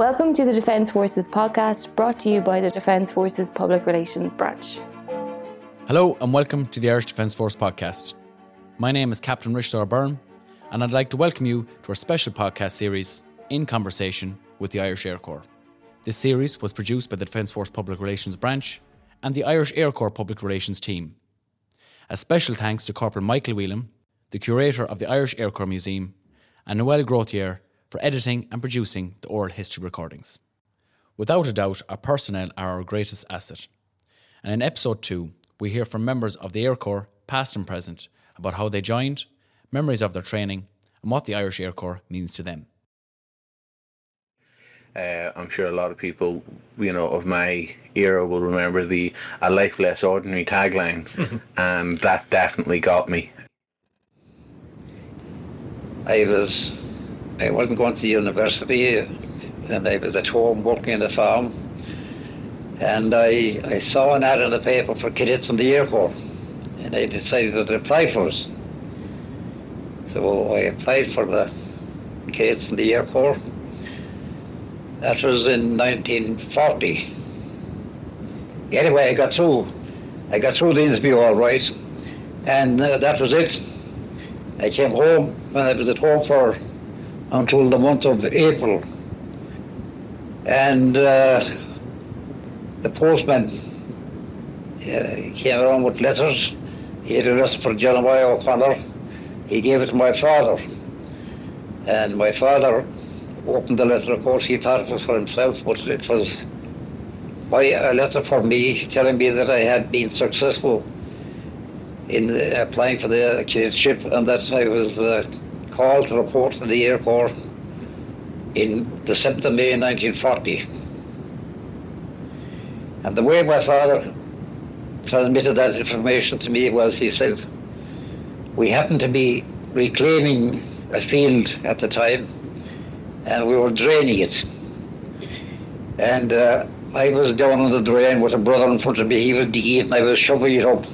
Welcome to the Defence Forces podcast brought to you by the Defence Forces Public Relations Branch. Hello and welcome to the Irish Defence Force podcast. My name is Captain Richard Byrne and I'd like to welcome you to our special podcast series, In Conversation with the Irish Air Corps. This series was produced by the Defence Force Public Relations Branch and the Irish Air Corps Public Relations team. A special thanks to Corporal Michael Whelan, the curator of the Irish Air Corps Museum, and Noel Grothier for editing and producing the oral history recordings. Without a doubt, our personnel are our greatest asset. And in episode 2, we hear from members of the Air Corps, past and present, about how they joined, memories of their training, and what the Irish Air Corps means to them. Uh, I'm sure a lot of people, you know, of my era will remember the "A Life Less Ordinary" tagline, and that definitely got me. I was, I wasn't going to university, and I was at home working in the farm, and I I saw an ad in the paper for cadets in the Air Corps, and I decided to apply for it. So I applied for the cadets in the Air Corps. That was in 1940. Anyway, I got through. I got through the interview all right, and uh, that was it. I came home when I was at home for until the month of April, and uh, the postman uh, came around with letters. He had addressed for Jeremiah O'Connor. He gave it to my father, and my father opened the letter. Of course, he thought it was for himself, but it was by a letter for me telling me that I had been successful in applying for the cadetship and that I was uh, called to report to the Air Corps in the 7th of May 1940. And the way my father transmitted that information to me was he said, we happened to be reclaiming a field at the time and we were draining it. And uh, I was down on the drain with a brother in front of me. He was digging it and I was shoveling it up,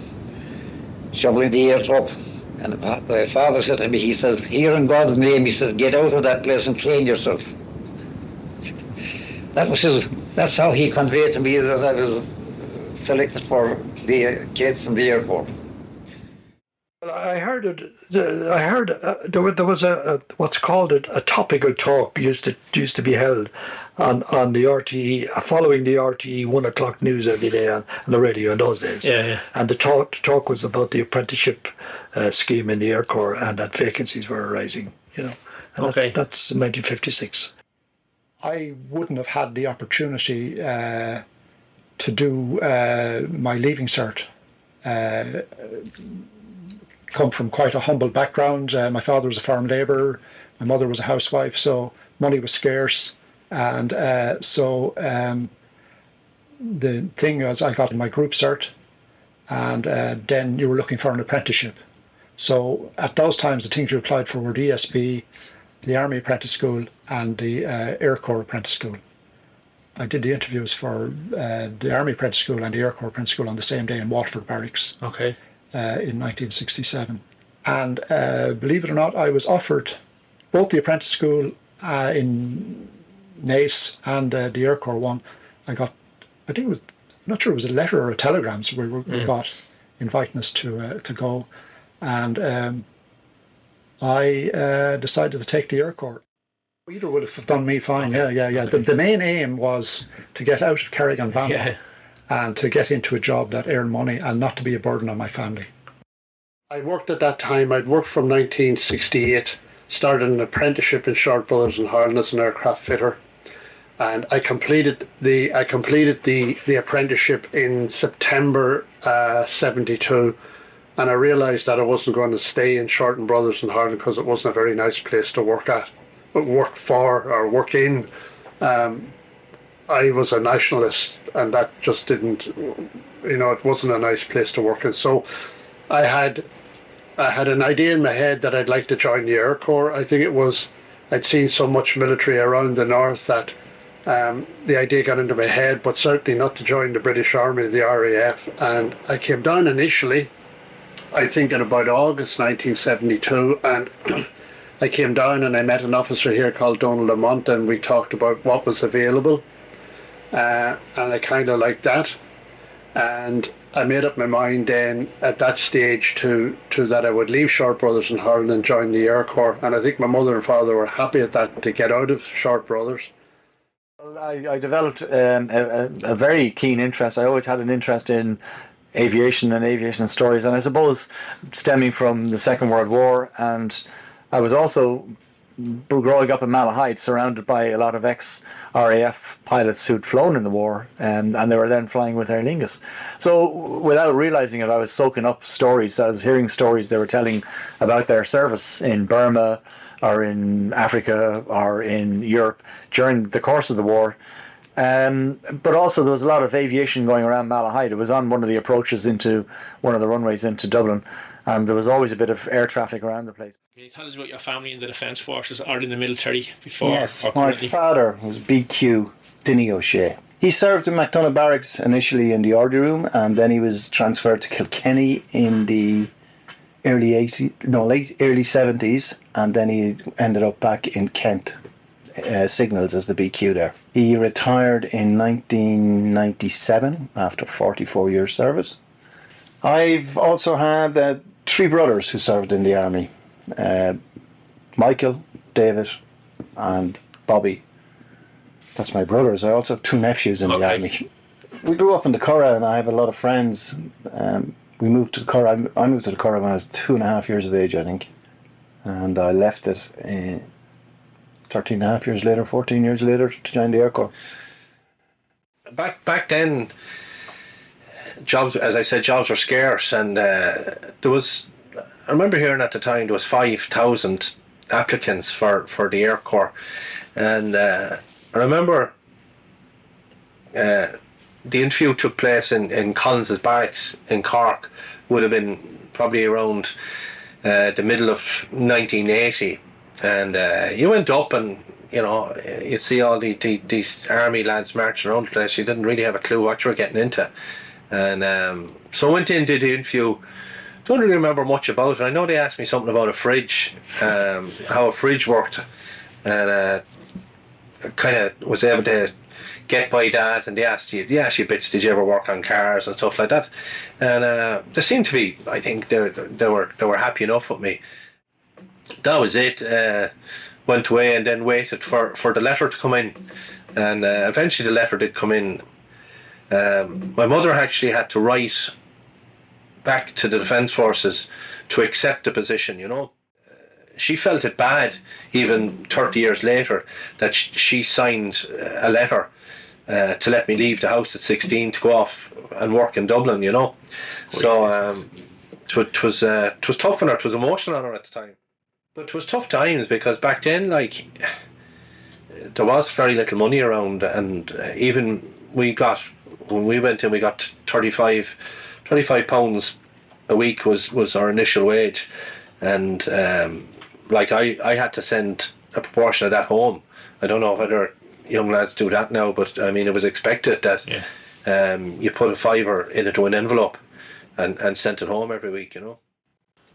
shoveling the earth up. And my father said to me, he says, here in God's name, he says, get out of that place and clean yourself. That was his, that's how he conveyed to me that I was selected for the kids in the Air Corps. I heard it. I heard uh, there, was, there was a, a, what's called a, a, topical talk used to used to be held on, on the RTE following the RTE one o'clock news every day on, on the radio in those days. Yeah, yeah. And the talk talk was about the apprenticeship uh, scheme in the Air Corps and that vacancies were arising. You know, and okay. That's, that's 1956. I wouldn't have had the opportunity uh, to do uh, my leaving cert uh, come from quite a humble background. Uh, my father was a farm labourer, my mother was a housewife, so money was scarce. And uh, so um, the thing was, I got my group cert, and uh, then you were looking for an apprenticeship. So at those times, the things you applied for were the ESB, the Army Apprentice School, and the uh, Air Corps Apprentice School. I did the interviews for uh, the Army Apprentice School and the Air Corps Apprentice School on the same day in Waterford Barracks Okay. uh, in 1967. And uh, believe it or not, I was offered both the apprentice school uh, in Naas and uh, the Air Corps one. I got, I think it was, I'm not sure it was a letter or a telegram, so we, were, we got inviting us to uh, to go, and um, I uh, decided to take the Air Corps. Either would have done me fine. Yeah, yeah, yeah. The, the main aim was to get out of Kerrigan Bank Yeah. and to get into a job that earned money and not to be a burden on my family. I worked at that time. I'd worked from 1968. Started an apprenticeship in Short Brothers in Harland as an aircraft fitter, and I completed the I completed the the apprenticeship in September uh, '72, and I realised that I wasn't going to stay in Shorten Brothers in Harland because it wasn't a very nice place to work at, work for or work in. Um, I was a nationalist, and that just didn't, you know, it wasn't a nice place to work in. So, I had, I had an idea in my head that I'd like to join the Air Corps. I think it was, I'd seen so much military around the north that um, the idea got into my head, but certainly not to join the British Army, the RAF. And I came down initially, I think in about August 1972, and I came down and I met an officer here called Donald Lamont, and we talked about what was available, uh, and I kind of liked that, and I made up my mind then at that stage to to that I would leave Sharp Brothers in Hurling and join the Air Corps, and I think my mother and father were happy at that to get out of Sharp Brothers. I, I developed um, a, a, very keen interest. I always had an interest in aviation and aviation stories, and I suppose stemming from the Second World War, and I was also growing up in Malahide, surrounded by a lot of ex RAF pilots who'd flown in the war, and, and they were then flying with Aer Lingus. So, without realizing it, I was soaking up stories. I was hearing stories they were telling about their service in Burma or in Africa or in Europe during the course of the war. Um, but also, there was a lot of aviation going around Malahide. It was on one of the approaches into one of the runways into Dublin, and there was always a bit of air traffic around the place. Can you tell us about your family in the Defence Forces or in the military before? Yes, my father was BQ Dinny O'Shea. He served in McDonagh Barracks initially in the order room, and then he was transferred to Kilkenny in the early 80s, no, late early 70s, and then he ended up back in Kent uh, Signals as the BQ there. He retired in 1997 after 44 years service. I've also had uh, three brothers who served in the army uh, Michael, David, and Bobby. That's my brothers. I also have two nephews in the army. We grew up in the Curragh, and I have a lot of friends. Um, we moved to the Curragh. I I moved to the Curragh when I was two and a half years of age, I think. And I left it uh, 13 and a half years later, 14 years later, to join the Air Corps. back back then jobs as I said jobs were scarce and uh, there was I remember hearing at the time there was five thousand applicants for, for the Air Corps and uh, I remember uh, the interview took place in, in Collins's barracks in Cork would have been probably around uh, the middle of 1980 and uh, you went up and you know you'd see all the, the, these army lads marching around the place. You didn't really have a clue what you were getting into. And um, so I went in did the interview. Don't really remember much about it. I know they asked me something about a fridge um, how a fridge worked. And uh, kind of was able to get by that and they asked you they asked you bits did you ever work on cars and stuff like that? And uh, they seemed to be I think they, they were they were happy enough with me. That was it uh, went away and then waited for, for the letter to come in. And uh, eventually the letter did come in. Um, my mother actually had to write back to the defence forces to accept the position you know she felt it bad even 30 years later that she signed uh, a letter uh, to let me leave the house at 16 to go off and work in Dublin, you know. so um, it was uh, it was tough on her. It was emotional on her at the time, but it was tough times because back then, like, there was very little money around, and uh, even we got when we went in, we got 35, 35 pounds a week was was our initial wage, and um, like I I had to send a proportion of that home. I don't know whether young lads do that now, but I mean it was expected that Yeah. um, you put a fiver into an envelope and, and sent it home every week, you know.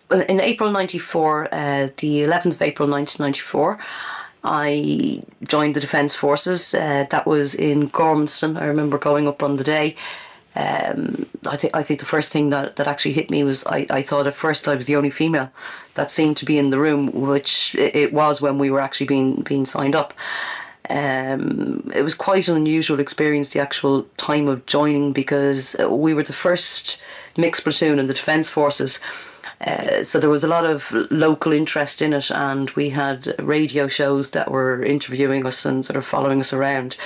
Well, in April 94, uh, the 11th of April 1994, I joined the Defence Forces. Uh, that was in Gormanston. I remember going up on the day. Um, I think I think the first thing that, that actually hit me was I, I thought at first I was the only female that seemed to be in the room, which it, was when we were actually being being signed up. Um, it was quite an unusual experience the actual time of joining because uh, we were the first mixed platoon in the Defence Forces. Uh, so there was a lot of local interest in it, and we had radio shows that were interviewing us and sort of following us around.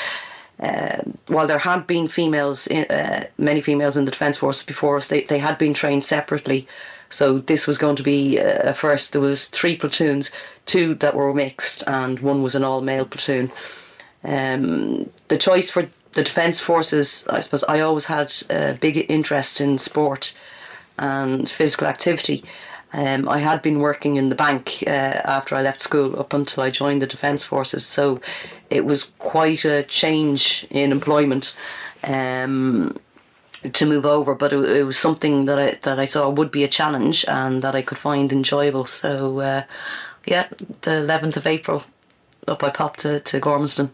Uh, while there had been females, uh, many females in the Defence Forces before us, they, they had been trained separately. So this was going to be uh, first. There was three platoons, two that were mixed, and one was an all-male platoon. Um, the choice for the Defence Forces, I suppose, I always had a big interest in sport and physical activity. Um, I had been working in the bank uh, after I left school up until I joined the Defence Forces, so it was quite a change in employment um, to move over. But it, it was something that I that I saw would be a challenge and that I could find enjoyable. So uh, Yeah, the 11th of April, up I popped to, to Gormanston.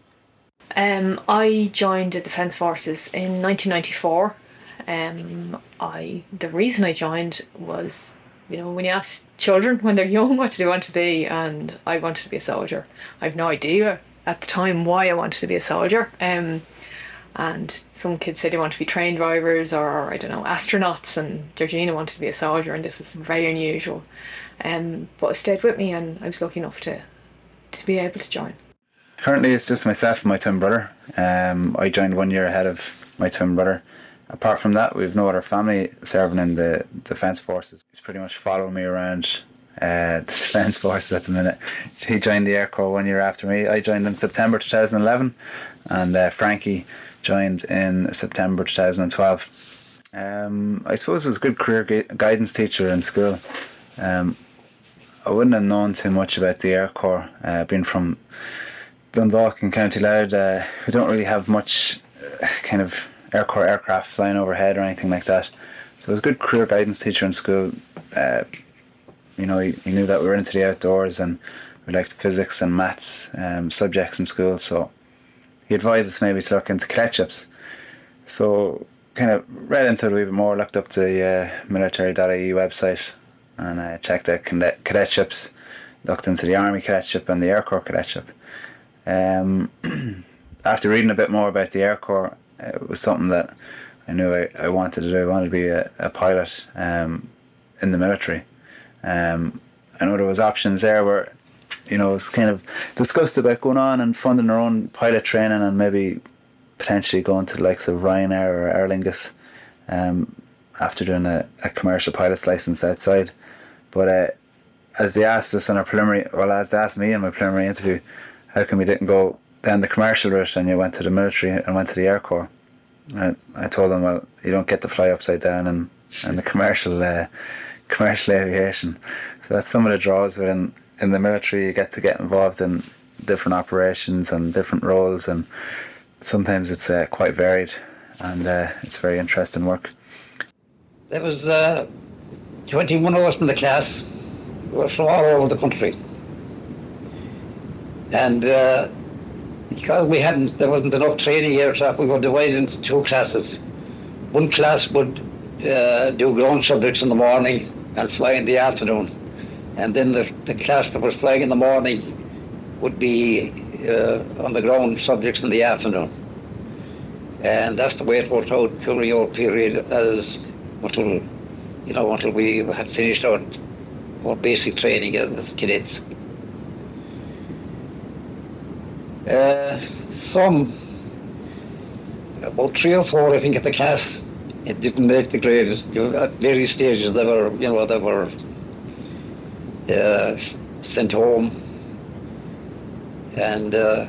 Um, I joined the Defence Forces in 1994. Um, I the reason I joined was, you know, when you ask children when they're young what do they want to be, and I wanted to be a soldier. I've no idea at the time why I wanted to be a soldier. Um, and some kids said they want to be train drivers or I don't know astronauts, and Georgina wanted to be a soldier, and this was very unusual. Um, but it stayed with me, and I was lucky enough to to be able to join. Currently, it's just myself and my twin brother. Um, I joined one year ahead of my twin brother. Apart from that, we've no other family serving in the defence forces. He's pretty much following me around uh, the defence forces at the minute. He joined the Air Corps one year after me. I joined in September 2011, and uh, Frankie joined in September 2012. Um, I suppose I was a good career gu- guidance teacher in school. Um, I wouldn't have known too much about the Air Corps, uh, being from Dundalk and County Louth. Uh, we don't really have much uh, kind of Air Corps aircraft flying overhead or anything like that. So I was a good career guidance teacher in school. Uh, you know, he, he knew that we were into the outdoors and we liked physics and maths um, subjects in school. So he advised us maybe to look into cadetships. So kind of read into it a wee bit more, looked up the uh, military.ie website and uh, checked out cadet- cadetships, looked into the Army cadetship and the Air Corps cadetship. Um, after reading a bit more about the Air Corps, it was something that I knew I, I wanted to do. I wanted to be a, a pilot um, in the military. Um, I know there was options there where, you know, it's kind of discussed about going on and funding their own pilot training and maybe potentially going to the likes of Ryanair or Aer Lingus um, after doing a, a commercial pilot's license outside. But uh, as they asked us in our preliminary, well, as they asked me in my preliminary interview, how come we didn't go down the commercial route and you went to the military and went to the Air Corps? I, I told them, well, you don't get to fly upside down in, in the commercial uh, commercial aviation. So that's some of the draws within in the military. You get to get involved in different operations and different roles, and sometimes it's uh, quite varied, and uh, it's very interesting work. There was uh, 21 of us in the class. We were from all over the country. And uh, because we hadn't, there wasn't enough training aircraft, we were divided into two classes. One class would uh, do ground subjects in the morning and fly in the afternoon. And then the, the class that was flying in the morning would be uh, on the ground subjects in the afternoon. And that's the way it worked out during your period as until, you know, until we had finished our, our basic training as cadets. Uh, some, about three or four, I think, at the class, it didn't make the grade. At various stages, they were, you know, they were uh, sent home. And uh,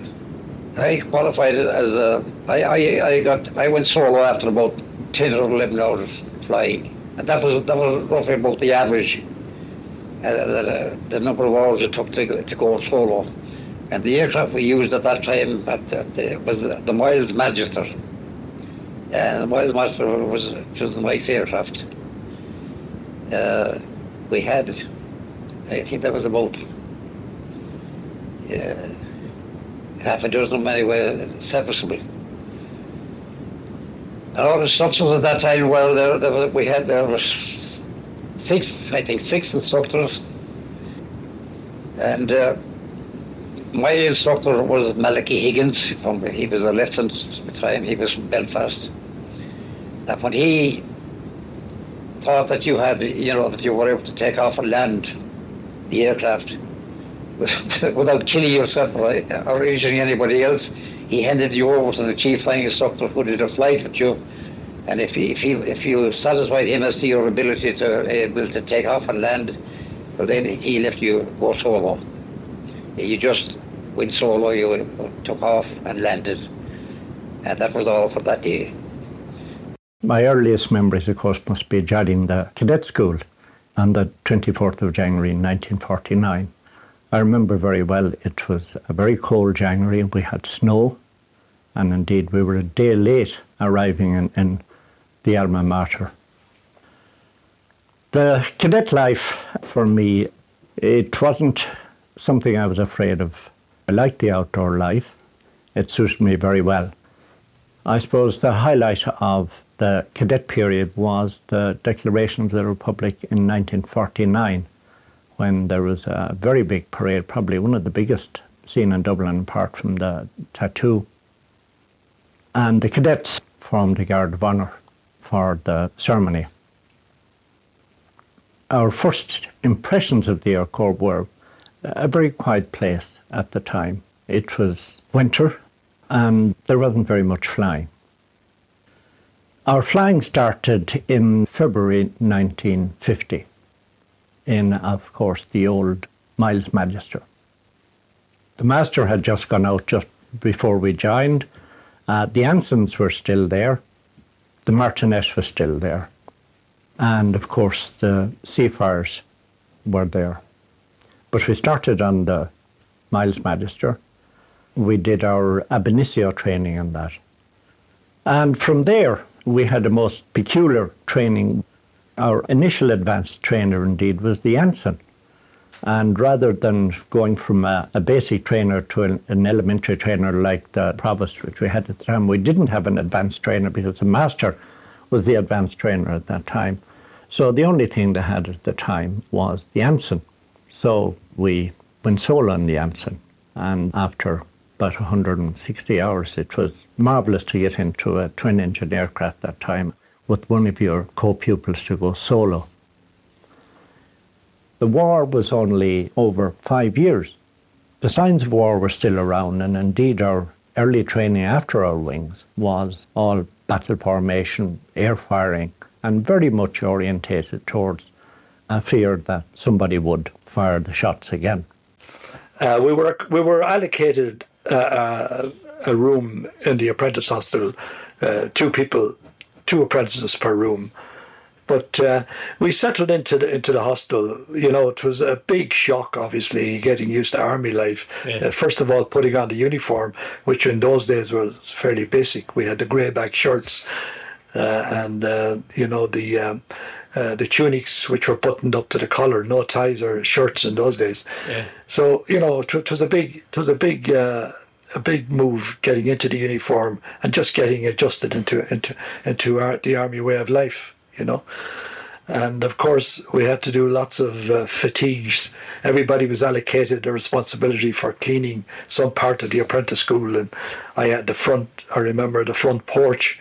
I qualified as a, I, I, I got, I went solo after about 10 or 11 hours flying. And that was, that was roughly about the average, uh, the, the number of hours it took to, to go solo. And the aircraft we used at that time at, at the, was the Miles Magister. And the Miles Magister was, was a nice aircraft. Uh, we had, I think that was about uh, half a dozen of them anyway, serviceable. And all the instructors at that time, well, there, there was, we had, there was six, I think, six instructors. And uh, my instructor was Malachi Higgins. From, he was a lieutenant at the time. He was from Belfast. And when he thought that you had, you know, that you were able to take off and land the aircraft without killing yourself or, or injuring anybody else, he handed you over to the chief flying instructor who did a flight with you. And if he, if he, if you satisfied him as to your ability to able to take off and land, well then he left you go solo. You just went solo, you took off and landed. And that was all for that day. My earliest memories, of course, must be joining the cadet school on the 24th of January 1949. I remember very well it was a very cold January and we had snow, and indeed we were a day late arriving in, in the alma mater. The cadet life for me, it wasn't something I was afraid of. I liked the outdoor life. It suited me very well. I suppose the highlight of the cadet period was the Declaration of the Republic in 1949, when there was a very big parade, probably one of the biggest seen in Dublin, apart from the tattoo. And the cadets formed a guard of honour for the ceremony. Our first impressions of the Air Corps were a very quiet place at the time. It was winter and there wasn't very much flying. Our flying started in February 1950 in, of course, the old Miles Magister. The master had just gone out just before we joined. Uh, the Ansons were still there. The martinet was still there. And of course, the Seafires were there. But we started on the Miles Magister. We did our ab initio training on that. And from there, we had the most peculiar training. Our initial advanced trainer, indeed, was the Anson. And rather than going from a, a basic trainer to an, an, elementary trainer like the provost, which we had at the time, we didn't have an advanced trainer because the master was the advanced trainer at that time. So the only thing they had at the time was the Anson. So we went solo on the Anson. And after about 160 hours, it was marvellous to get into a twin engine aircraft that time with one of your co pupils to go solo. The war was only over five years. The signs of war were still around, and indeed, our early training after our wings was all battle formation, air firing, and very much orientated towards a fear that somebody would fire the shots again. Uh, we were we were allocated uh, uh a room in the apprentice hostel, uh, two people, two apprentices per room, but uh, we settled into the into the hostel. You know, it was a big shock, obviously, getting used to army life. Yeah. Uh, first of all, putting on the uniform, which in those days was fairly basic. We had the grey back shirts, uh, and uh, you know the. Um, uh, the tunics which were buttoned up to the collar, no ties or shirts in those days. Yeah. So you know, it, was a big, it was a big, uh, a big move getting into the uniform and just getting adjusted into into into our, the army way of life you know. And of course, we had to do lots of uh, fatigues. Everybody was allocated a responsibility for cleaning some part of the apprentice school, and I had the front. I remember the front porch,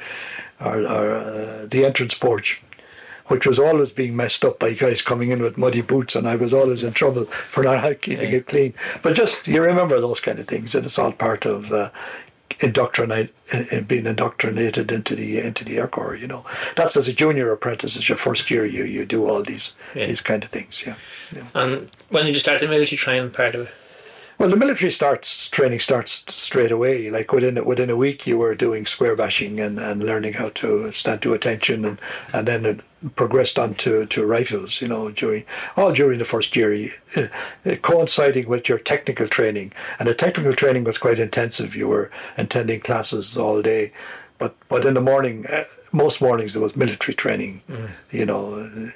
or, or uh, the entrance porch, which was always being messed up by guys coming in with muddy boots, and I was always in trouble for not keeping yeah. it clean. But just you remember those kind of things, and it's all part of uh, indoctrinate uh, uh, being indoctrinated into the into the Air Corps. You know, that's as a junior apprentice. As your first year, you you do all these yeah. these kind of things. Yeah. yeah. And when did you start the military training part of it? Well, the military starts training starts straight away. Like within within a week, you were doing square bashing and, and learning how to stand to attention, and and then it progressed on to, to rifles. You know, during all during the first year, uh, coinciding with your technical training, and the technical training was quite intensive. You were attending classes all day, but but in the morning, uh, most mornings there was military training. Mm. You know.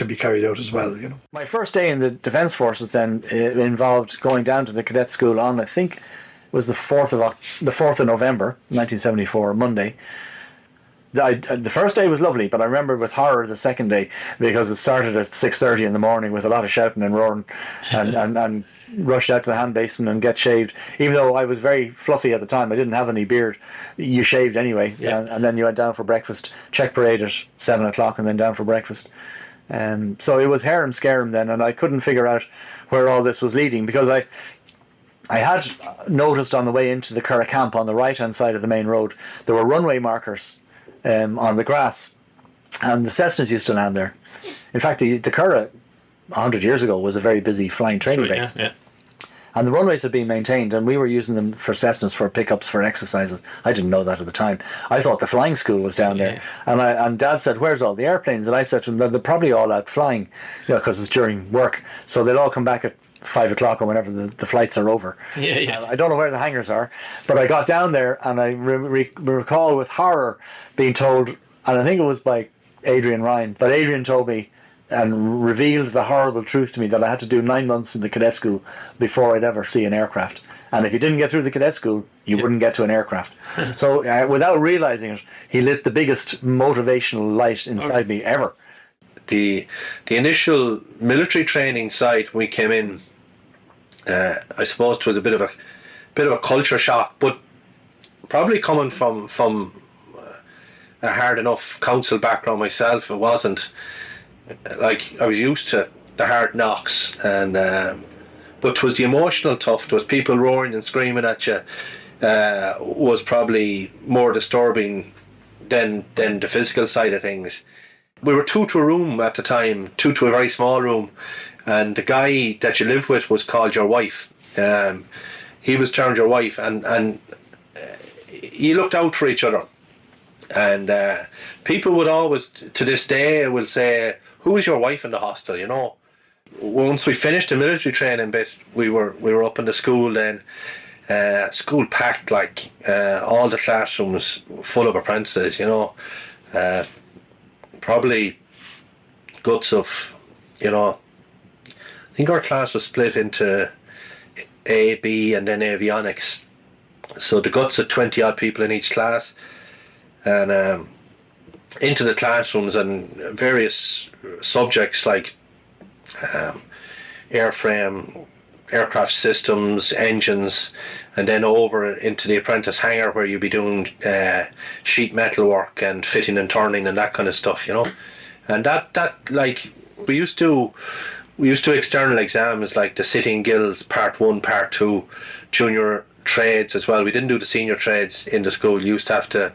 To be carried out as well. You know. My first day in the Defence Forces then uh, involved going down to the cadet school on I think was the fourth of the fourth of November, 1974, Monday. I, the first day was lovely, but I remember with horror the second day because it started at six thirty in the morning with a lot of shouting and roaring, and, and, and rushed out to the hand basin and get shaved. Even though I was very fluffy at the time, I didn't have any beard. You shaved anyway, yeah. and, and then you went down for breakfast. Check parade at seven o'clock, and then down for breakfast. Um, so it was harum scarum then, and I couldn't figure out where all this was leading because I I had noticed on the way into the Curragh camp on the right hand side of the main road there were runway markers um, on the grass, and the Cessnas used to land there. In fact, the the Curragh hundred years ago was a very busy flying training True, base. Yeah, yeah and the runways had been maintained, and we were using them for Cessnas for pickups for exercises. I didn't know that at the time. I thought the flying school was down there, and I, and Dad said, "Where's all the airplanes?" And I said to him, "They're probably all out flying, you know, because it's during work, so they'll all come back at." Five o'clock or whenever the, the flights are over. Yeah, yeah. I don't know where the hangars are, but I got down there and I re- re- recall with horror being told, and I think it was by Adrian Ryan, but Adrian told me and revealed the horrible truth to me that I had to do nine months in the cadet school before I'd ever see an aircraft. And if you didn't get through the cadet school, you wouldn't get to an aircraft. so, uh, without realizing it, he lit the biggest motivational light inside me ever. The the initial military training site we came in, uh, I suppose it was a bit of a bit of a culture shock, but probably coming from from a hard enough council background myself, it wasn't like I was used to the hard knocks and. Um, but 'twas the emotional tough. 'Twas people roaring and screaming at you. Uh, was probably more disturbing than than the physical side of things. We were two to a room at the time, two to a very small room, and the guy that you lived with was called your wife. Um, he was termed your wife, and and uh, you looked out for each other. And uh, people would always, to this day, will say, "Who is your wife in the hostel?" You know once we finished the military training bit, we were we were up in the school then. Uh, school packed like uh, all the classrooms full of apprentices, you know. Uh, probably guts of, you know. I think our class was split into A, B, and then avionics. So the guts of twenty odd people in each class, and um, into the classrooms and various subjects like um, airframe, aircraft systems, engines, and then over into the apprentice hangar where you'd be doing uh, sheet metal work and fitting and turning and that kind of stuff, you know. And that that like we used to we used to external exams like the City Guilds Part One, Part Two, junior trades as well. We didn't do the senior trades in the school. You used to have to.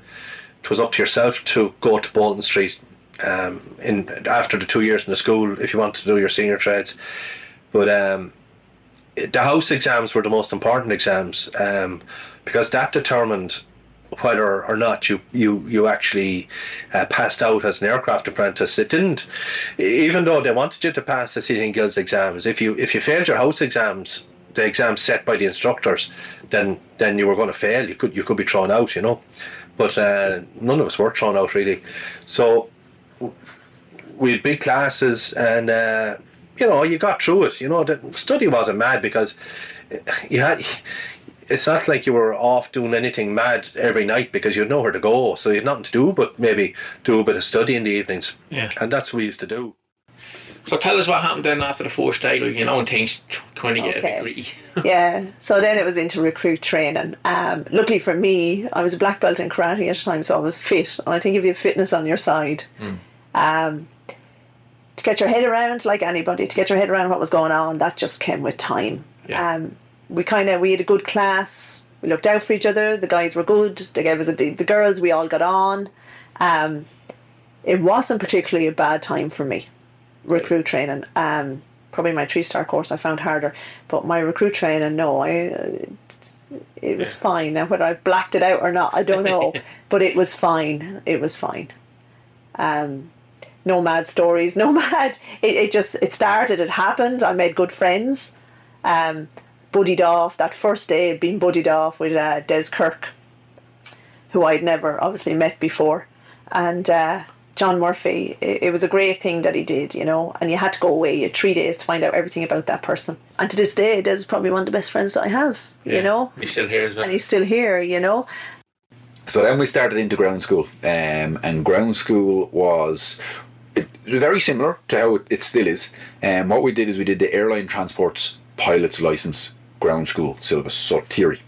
It was up to yourself to go to Bolton Street um, in after the two years in the school if you want to do your senior trades. But um, the house exams were the most important exams um, because that determined whether or not you you you actually uh, passed out as an aircraft apprentice. It didn't, even though they wanted you to pass the and Guilds exams. If you if you failed your house exams, the exams set by the instructors, then then you were going to fail. You could you could be thrown out, you know. But uh, none of us were thrown out really. So we had big classes and uh, you know you got through it you know the study wasn't mad because you had it's not like you were off doing anything mad every night because you had nowhere to go so you had nothing to do but maybe do a bit of study in the evenings Yeah. and that's what we used to do So tell us what happened then after the first day, like, you know, and things kind of get Okay. a bit gritty. yeah. So then it was into recruit training. Um, luckily for me, I was a black belt in karate at the time, so I was fit. And I think if you have fitness on your side, um, to get your head around, like anybody, to get your head around what was going on, that just came with time. Um, we kind of we had a good class. We looked out for each other. The guys were good. They gave us a, the girls. We all got on. Um, it wasn't particularly a bad time for me. Recruit training. Um, probably my three star course I found harder, but my recruit training, no, I. Uh, it was fine. Now whether I've blacked it out or not, I don't know. but it was fine. It was fine. Um, no mad stories. No mad. It, it just it started. It happened. I made good friends. Um, buddied off that first day. Being buddied off with uh, Des Kirk, who I'd never obviously met before, and uh, John Murphy. It, it was a great thing that he did, you know. And you had to go away. You had three days to find out everything about that person. And to this day, Des is probably one of the best friends that I have. You know, He's still here as well. and he's still here. You know. So then we started into ground school, um, and ground school was very similar to how it, it still is. And what we did is we did the airline transports pilot's license ground school syllabus, so theory.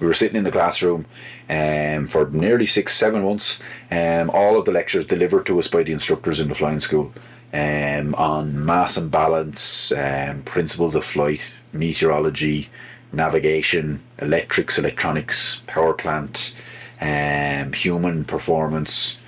We were sitting in the classroom um, for nearly six, seven months. Um, all of the lectures delivered to us by the instructors in the flying school um, on mass and balance, um, principles of flight, meteorology, navigation, electrics, electronics, power plant, um, human performance,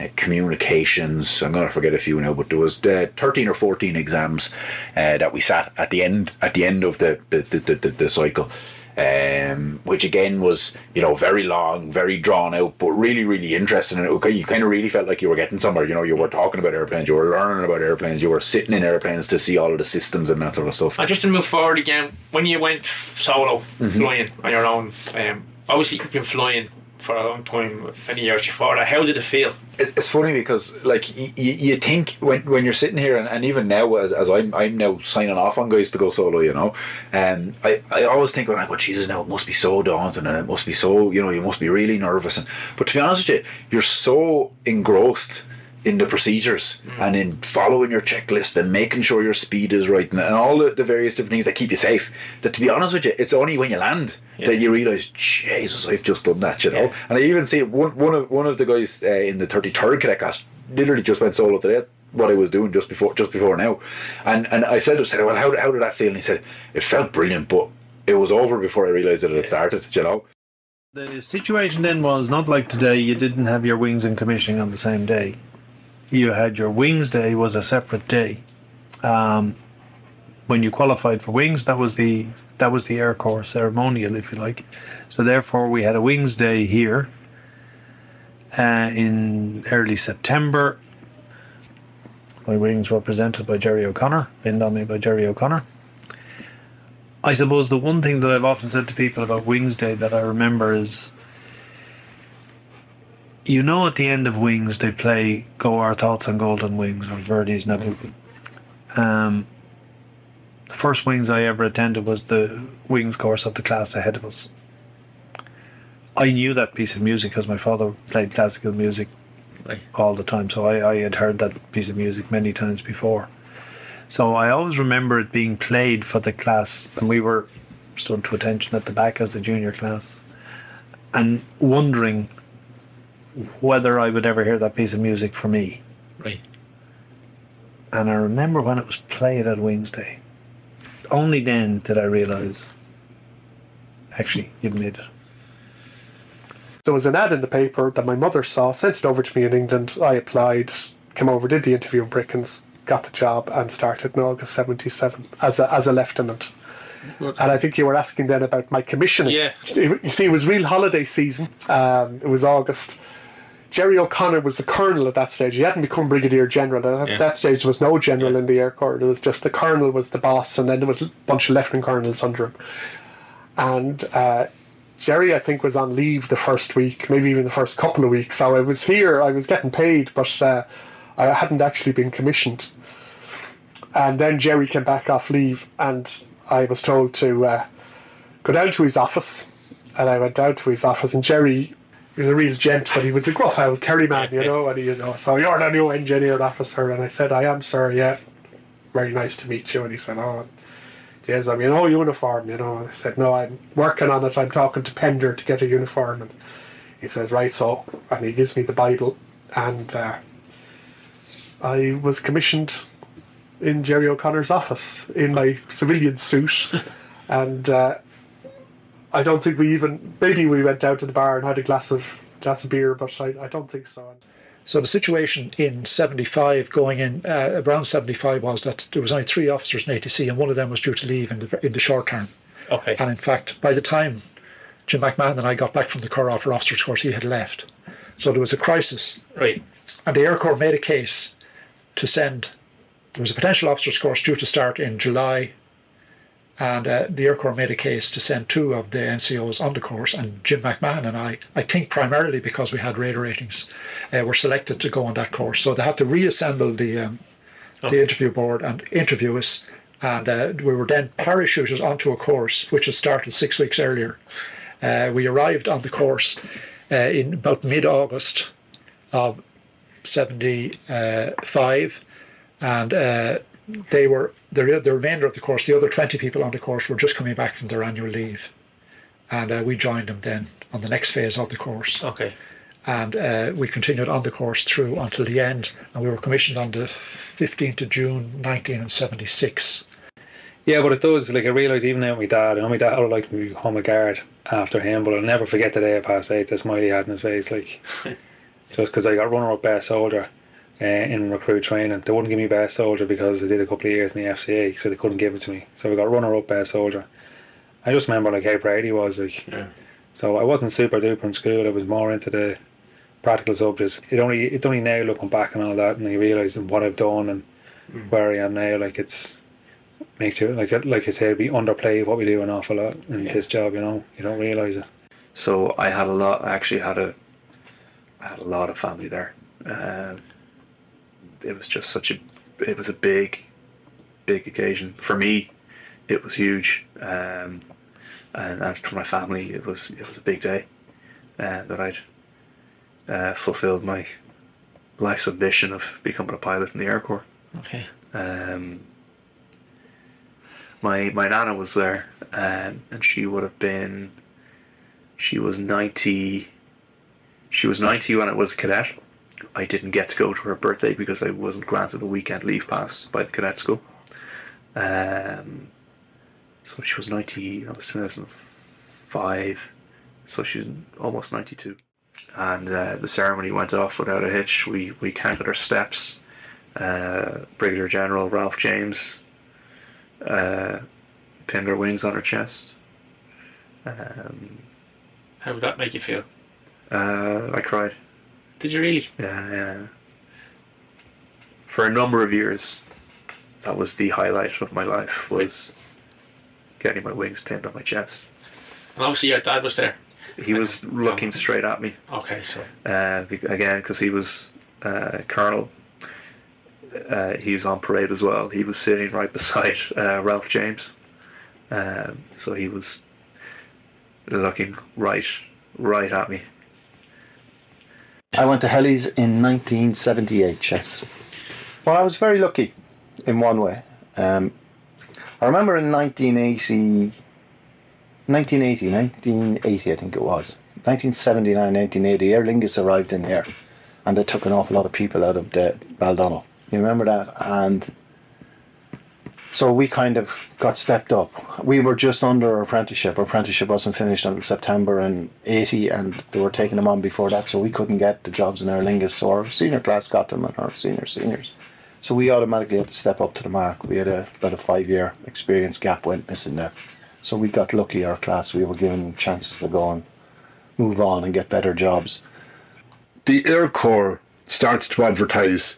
uh, communications. I'm going to forget a few now, but there was uh, 13 or 14 exams uh, that we sat at the end at the end of the the, the, the, the, the cycle. Um, which again was you know very long, very drawn out, but really really interesting. And it, you kind of really felt like you were getting somewhere. You know, you were talking about airplanes, you were learning about airplanes, you were sitting in airplanes to see all of the systems and that sort of stuff. And just to move forward again, when you went solo Mhm. flying on your own, um, obviously you've been flying for a long time, many years before. How did it feel? It's funny because like y- y- you think when when you're sitting here and, and even now as, as I'm I'm now signing off on guys to go solo, you know, and I, I always think when I go, Jesus, now it must be so daunting and it must be so you know you must be really nervous and but to be honest with you, you're so engrossed in the procedures and in following your checklist and making sure your speed is right and, and all the, the various different things that keep you safe. That to be honest with you, it's only when you land that you realise, Jesus, I've just done that, you know. And I even see one one of one of the guys uh, in the thirty third cadet class literally just went solo today. What I was doing just before just before now, and and I said, I said, well, how how did that feel? And he said, it felt brilliant, but it was over before I realised that it had started. You know. The situation then was not like today. You didn't have your wings and commissioning on the same day. You had your wings day was a separate day. Um, when you qualified for wings, that was the that was the Air Corps ceremonial, if you like. So therefore, we had a wings day here uh, in early September. My wings were presented by Jerry O'Connor, pinned on me by Jerry O'Connor. I suppose the one thing that I've often said to people about Wings Day that I remember is you know at the end of Wings they play Go Our Thoughts on Golden Wings or Verdi's Nabucco. Um, the first Wings I ever attended was the Wings course of the class ahead of us. I knew that piece of music because my father played classical music all the time, so I, I had heard that piece of music many times before. So I always remember it being played for the class, and we were stood to attention at the back as the junior class, and wondering whether I would ever hear that piece of music for me. Right. And I remember when it was played at Wednesday. Only then did I realise, actually, you've made it. There was an ad in the paper that my mother saw, sent it over to me in England. I applied, came over, did the interview in Bricins, got the job, and started in August 77 as a, as a lieutenant. And I think you were asking then about my commissioning. Yeah. You see, it was real holiday season. Um, it was August. Jerry O'Connor was the colonel at that stage. He hadn't become brigadier general. At Yeah. that stage, there was no general in the Air Corps. There was just the colonel was the boss, and then there was a bunch of lieutenant colonels under him. And uh, Jerry, I think, was on leave the first week, maybe even the first couple of weeks. So I was here, I was getting paid, but uh, I hadn't actually been commissioned. And then Jerry came back off leave, and I was told to uh, go down to his office. And I went down to his office, and Jerry he was a real gent, but he was a gruff old Kerry man, you know. And he, you know, so you're the new engineer officer, and I said, I am, sir. Yeah, very nice to meet you. And he said, Oh, yes, I'm in no uniform, you know. And I said, No, I'm working on it. I'm talking to Pender to get a uniform. And he says, Right, so, and he gives me the Bible, and uh, I was commissioned in Jerry O'Connor's office in my civilian suit, and uh, I don't think we even maybe we went down to the bar and had a glass of glass of beer, but I, I don't think so. So the situation in 75 going in uh, around 75 was that there was only three officers in ATC and one of them was due to leave in the, in the short term. Okay. And in fact, by the time Jim McMahon and I got back from the Corps after officers course, he had left. So there was a crisis. Right. And the Air Corps made a case to send, there was a potential officers course due to start in July and uh, the Air Corps made a case to send two of the NCOs on the course, and Jim McMahon and I, I think primarily because we had radar ratings, uh, were selected to go on that course. So they had to reassemble the um, the interview board and interview us, and uh, we were then parachuted onto a course which had started six weeks earlier. Uh, we arrived on the course uh, in about mid-August of '75, and uh, they were the, the remainder of the course, the other 20 people on the course were just coming back from their annual leave. And uh, we joined them then on the next phase of the course. Okay. And uh, we continued on the course through until the end. And we were commissioned on the 15th of June 1976. Yeah, but it does. Like I realise even now, my dad, know, my dad would like to become a guard after him, but I'll never forget the day I passed eight. The smile he had in his face, like just because I got runner up best soldier uh, in recruit training. They wouldn't give me best soldier because I did a couple of years in the FCA, so they couldn't give it to me. So we got runner up best soldier. I just remember like how proud he was. Like, so I wasn't super duper in school. I was more into the practical subjects. It only it only now looking back and all that, and I realise what I've done and where I am now. Like it's makes you like like I said, we underplay what we do an awful lot in this job. You know, you don't realise it. So I had a lot. I actually had a, I had a lot of family there. Um, it was just such a, it was a big, big occasion for me. It was huge, um, and, and for my family, it was it was a big day uh, that I'd uh, fulfilled my life's ambition of becoming a pilot in the Air Corps. Okay. Um, my my nana was there, um, and she would have been. She was ninety. She was ninety when I was a cadet. I didn't get to go to her birthday because I wasn't granted a weekend leave pass by the cadet school. Um, so she was ninety. That was two thousand five. So she's almost ninety two. And uh, the ceremony went off without a hitch. We we counted her steps. Uh, Brigadier General Ralph James uh, pinned her wings on her chest. Um, How would that make you feel? uh, I cried. Did you really? Yeah, yeah. For a number of years, that was the highlight of my life was getting my wings pinned on my chest. And obviously your dad was there. He was looking straight at me. Okay, so Uh, again, because he was uh, colonel. Uh, he was on parade as well. He was sitting right beside uh, Ralph James, um, so he was looking right, right at me. I went to Helly's in 1978, Chess. Well, I was very lucky in one way. Um, I remember in 1980, 1980, 1980, I think it was, 1979, 1980, Aer Lingus arrived in here and they took an awful lot of people out of the Baldonnel. You remember that? And so we kind of got stepped up. We were just under our apprenticeship. Our apprenticeship wasn't finished until September in 80 and they were taking them on before that so we couldn't get the jobs in Aer Lingus so our senior class got them and our senior seniors. So we automatically had to step up to the mark. We had a, about a five year experience gap went missing there. So we got lucky, our class. We were given chances to go and move on and get better jobs. the Air Corps started to advertise.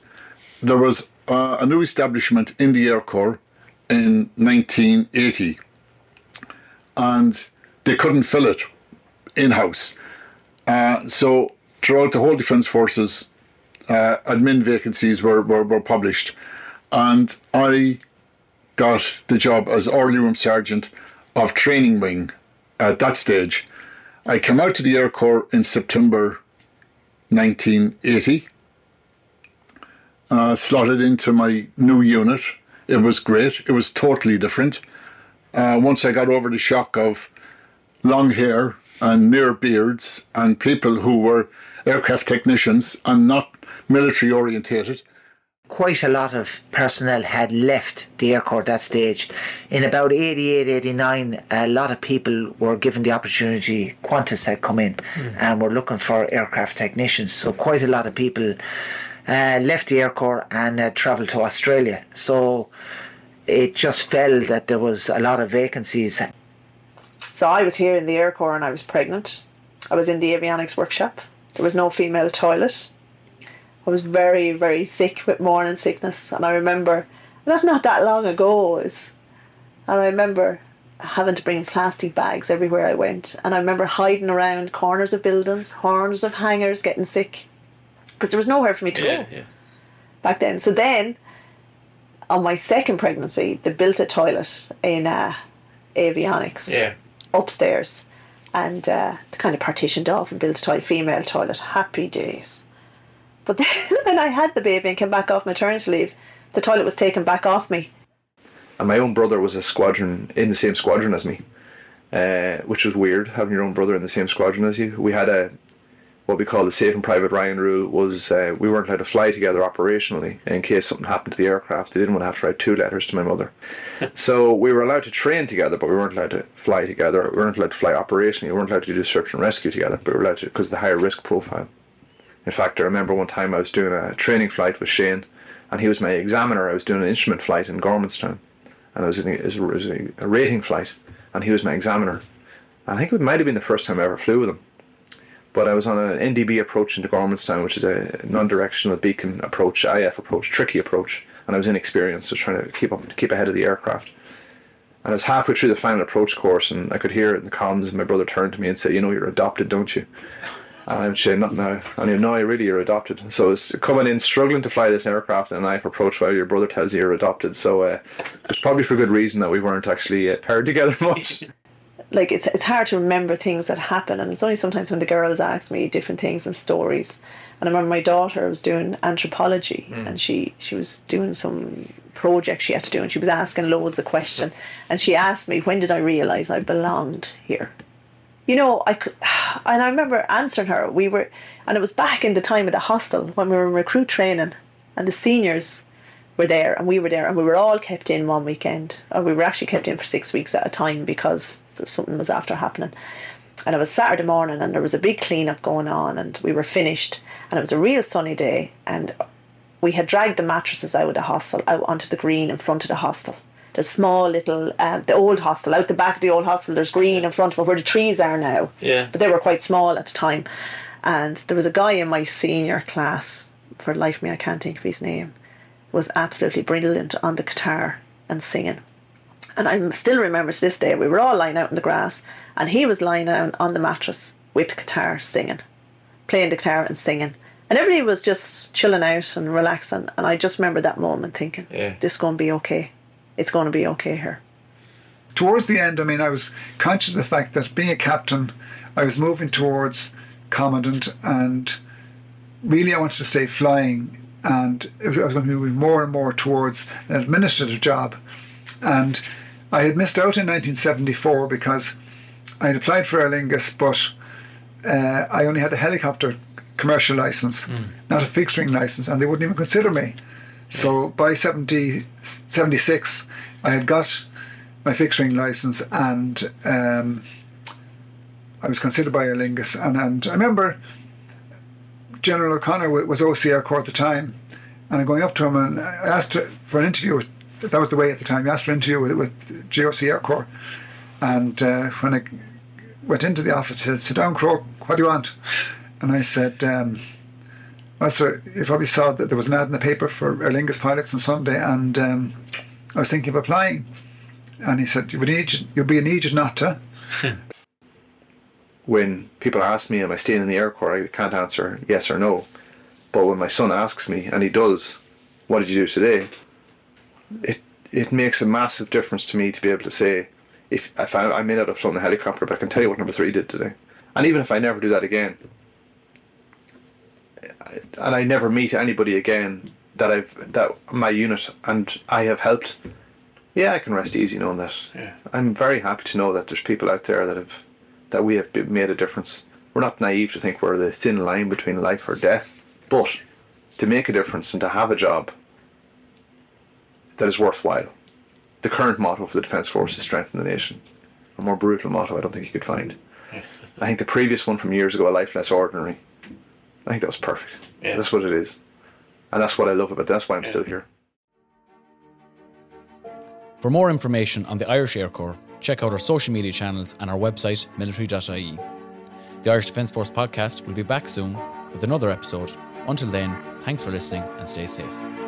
There was uh, a new establishment in the Air Corps in 1980, and they couldn't fill it in house. Uh, so, throughout the whole Defence Forces, uh, admin vacancies were, were, were published, and I got the job as Orderly Room Sergeant of Training Wing at that stage. I came out to the Air Corps in September 1980. Uh, slotted into my new unit. It was great. It was totally different. Uh, once I got over the shock of long hair and near beards and people who were aircraft technicians and not military orientated. quite a lot of personnel had left the Air Corps at that stage. In about 88, 89, a lot of people were given the opportunity, Qantas had come in and were looking for aircraft technicians. So quite a lot of people uh, left the Air Corps and uh, travelled to Australia. So it just fell that there was a lot of vacancies. So I was here in the Air Corps and I was pregnant. I was in the avionics workshop. There was no female toilet. I was very, very sick with morning sickness. And I remember, and that's not that long ago, is, and I remember having to bring plastic bags everywhere I went. And I remember hiding around corners of buildings, corners of hangars, getting sick. Because there was nowhere for me to yeah, go yeah. back then. So then, on my second pregnancy, they built a toilet in uh, avionics Yeah. upstairs and uh, they kind of partitioned off and built a toilet, female toilet. Happy days. But then when I had the baby and came back off maternity leave, the toilet was taken back off me. And my own brother was a squadron in the same squadron as me, uh, which was weird having your own brother in the same squadron as you. We had a what we call the Saving Private Ryan rule was uh, we weren't allowed to fly together operationally in case something happened to the aircraft. They didn't want to have to write two letters to my mother. so we were allowed to train together, but we weren't allowed to fly together. We weren't allowed to fly operationally. We weren't allowed to do search and rescue together, but we were allowed to because of the higher risk profile. In fact, I remember one time I was doing a training flight with Shane, and he was my examiner. I was doing an instrument flight in Gormanston, and I was in a, it was a- it was a, a rating flight, and he was my examiner. I think it might have been the first time I ever flew with him. But I was on an NDB approach into Gormanston, which is a non-directional beacon approach, IF approach, tricky approach, and I was inexperienced, just trying to keep up, keep ahead of the aircraft. And I was halfway through the final approach course, and I could hear it in the comms. And my brother turned to me and said, "You know, you're adopted, don't you?" And I would say, "Not now." And he, "No, I really, you're adopted." So it's coming in, struggling to fly this aircraft in a knife approach while your brother tells you you're adopted. So uh, it's probably for good reason that we weren't actually uh, paired together much. Like it's it's hard to remember things that happen, and it's only sometimes when the girls ask me different things and stories. And I remember my daughter was doing anthropology, Mm. and she she was doing some project she had to do, and she was asking loads of questions. And she asked me, "When did I realise I belonged here?" You know, I could, and I remember answering her. We were, and it was back in the time of the hostel when we were in recruit training, and the seniors were there, and we were there, and we were all kept in one weekend. Or we were actually kept in for six weeks at a time because something was after happening. And it was Saturday morning, and there was a big clean-up going on, and we were finished, and it was a real sunny day, and we had dragged the mattresses out of the hostel out onto the green in front of the hostel. The small little, um, the old hostel out the back of the old hostel. There's green in front of it where the trees are now Yeah. but they were quite small at the time. And there was a guy in my senior class, for life me, I can't think of his name, was absolutely brilliant on the guitar and singing. And I still remember to this day, we were all lying out in the grass, and he was lying down on the mattress with the guitar singing, playing the guitar and singing. And everybody was just chilling out and relaxing. And I just remember that moment thinking, Yeah. this is going to be okay. It's going to be okay here. towards the end, I mean, I was conscious of the fact that being a captain, I was moving towards commandant, and really I wanted to stay flying, and I was going to move more and more towards an administrative job, and I had missed out in 1974 because I had applied for Aer Lingus, but uh, I only had a helicopter commercial license, not a fixed wing license, and they wouldn't even consider me. So by 70, 76, I had got my fixed wing license and um, I was considered by Aer Lingus. And, and I remember General O'Connor wa- was OC Air Corps at the time, and I'm going up to him and I asked for an interview. With, that was the way at the time. He asked for an interview with, with GOC Air Corps. And uh, when I went into the office, he said, Sit down, Croak, what do you want? And I said, um, well, sir, you probably saw that there was an ad in the paper for Aer Lingus pilots on Sunday, and um, I was thinking of applying. And he said, you would need, you'll be an idiot not to. when people ask me, am I staying in the Air Corps, I can't answer yes or no. But when my son asks me, and he does, what did you do today? It it makes a massive difference to me to be able to say, if, if I, I may not have flown the helicopter, but I can tell you what number three did today. And even if I never do that again, and I never meet anybody again that I've that my unit and I have helped, yeah, I can rest easy knowing that. Yeah. I'm very happy to know that there's people out there that have that we have made a difference. We're not naive to think we're the thin line between life or death, but to make a difference and to have a job that is worthwhile. The current motto for the Defence Force is strengthen the nation. A more brutal motto I don't think you could find. I think the previous one from years ago, a life less ordinary. I think that was perfect. Yeah. That's what it is. And that's what I love about it. That's why I'm still here. For more information on the Irish Air Corps, check out our social media channels and our website, military.ie. The Irish Defence Force podcast will be back soon with another episode. Until then, thanks for listening and stay safe.